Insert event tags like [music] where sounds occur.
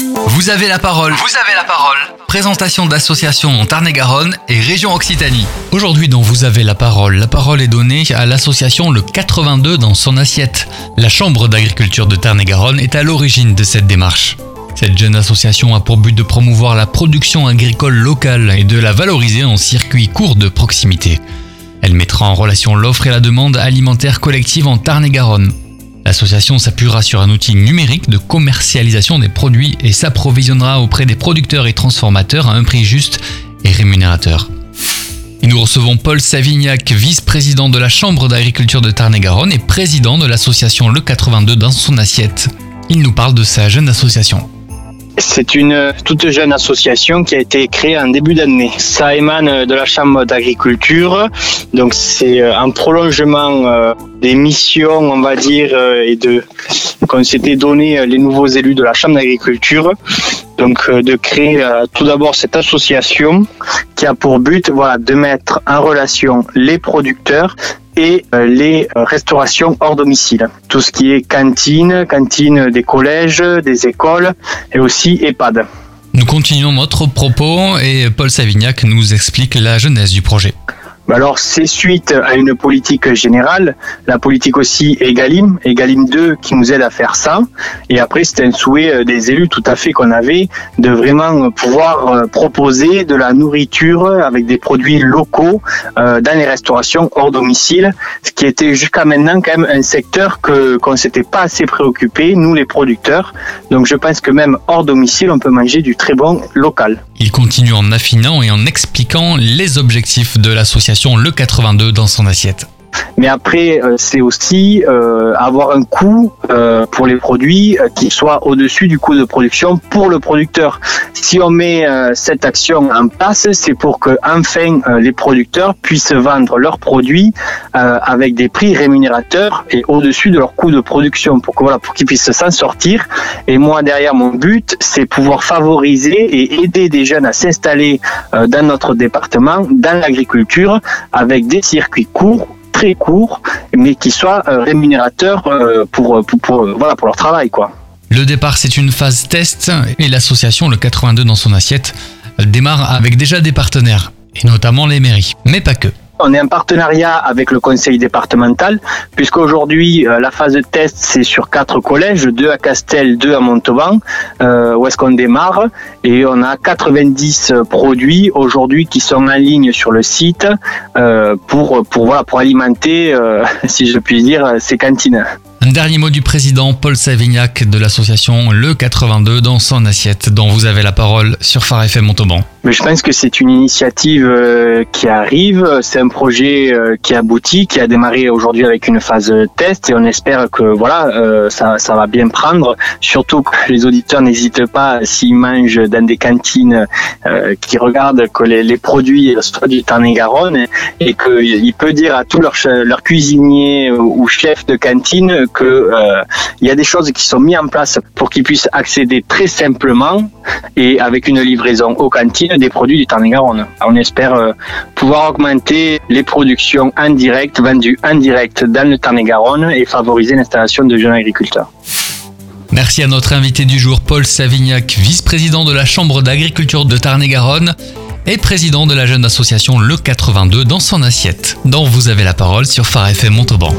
Vous avez la parole. Vous avez la parole. Présentation d'associations en Tarn-et-Garonne et région Occitanie. Aujourd'hui, dans Vous avez la parole, la parole est donnée à l'association Le 82 dans son assiette. La Chambre d'agriculture de Tarn-et-Garonne est à l'origine de cette démarche. Cette jeune association a pour but de promouvoir la production agricole locale et de la valoriser en circuit court de proximité. Elle mettra en relation l'offre et la demande alimentaire collective en Tarn-et-Garonne. L'association s'appuiera sur un outil numérique de commercialisation des produits et s'approvisionnera auprès des producteurs et transformateurs à un prix juste et rémunérateur. Nous recevons Paul Savignac, vice-président de la Chambre d'agriculture de Tarn-et-Garonne et président de l'association Le 82 dans son assiette. Il nous parle de sa jeune association. C'est une toute jeune association qui a été créée en début d'année. Ça émane de la Chambre d'agriculture, donc c'est un prolongement euh, des missions, on va dire, euh, et de qu'on s'était donné les nouveaux élus de la Chambre d'agriculture. Donc euh, de créer tout d'abord cette association qui a pour but voilà, de mettre en relation les producteurs et euh, les euh, restaurations hors domicile. Tout ce qui est cantine, cantine des collèges, des écoles et aussi EHPAD. Nous continuons notre propos et Paul Savignac nous explique la genèse du projet. Alors c'est suite à une politique générale, la politique aussi Egalim, Egalim 2 qui nous aide à faire ça. Et après c'était un souhait euh, des élus tout à fait qu'on avait de vraiment pouvoir euh, proposer de la nourriture avec des produits locaux euh, dans les restaurations hors domicile, ce qui était jusqu'à maintenant quand même un secteur que qu'on s'était pas assez préoccupé nous les producteurs. Donc je pense que même hors domicile on peut manger du très bon local. Il continue en affinant et en expliquant les objectifs de l'association le 82 dans son assiette. Mais après, euh, c'est aussi euh, avoir un coût euh, pour les produits qui soit au-dessus du coût de production pour le producteur. Si on met cette action en place, c'est pour que enfin les producteurs puissent vendre leurs produits avec des prix rémunérateurs et au-dessus de leur coût de production, pour que voilà, pour qu'ils puissent s'en sortir. Et moi, derrière mon but, c'est pouvoir favoriser et aider des jeunes à s'installer dans notre département, dans l'agriculture, avec des circuits courts très court, mais qui soit euh, rémunérateur euh, pour, pour, pour, voilà, pour leur travail. Quoi. Le départ, c'est une phase test et l'association, le 82 dans son assiette, démarre avec déjà des partenaires, et notamment les mairies, mais pas que. On est en partenariat avec le conseil départemental, puisqu'aujourd'hui, euh, la phase de test, c'est sur quatre collèges, deux à Castel, deux à Montauban, euh, où est-ce qu'on démarre. Et on a 90 produits aujourd'hui qui sont en ligne sur le site euh, pour, pour, pour alimenter, [laughs] si je puis dire, ces cantines. Un dernier mot du président Paul Savignac de l'association Le 82 dans son assiette, dont vous avez la parole sur Phare FM Montauban. Mais je pense que c'est une initiative euh, qui arrive, c'est un projet euh, qui aboutit, qui a démarré aujourd'hui avec une phase test et on espère que voilà, euh, ça, va bien prendre. Surtout que les auditeurs n'hésitent pas s'ils mangent dans des cantines qui regardent que les, produits soient du Tarn-et-Garonne et qu'il peut dire à tous leurs leur cuisiniers ou chefs de cantine que euh, y a des choses qui sont mises en place pour qu'ils puissent accéder très simplement et avec une livraison aux cantines des produits du Tarn-et-Garonne. On espère euh, pouvoir augmenter les productions indirectes, vendues en direct dans le Tarn-et-Garonne et favoriser l'installation de jeunes agriculteurs. Merci à notre invité du jour, Paul Savignac, vice-président de la Chambre d'agriculture de Tarn-et-Garonne et président de la jeune association Le 82 dans son assiette, dont vous avez la parole sur Phare FM Montauban.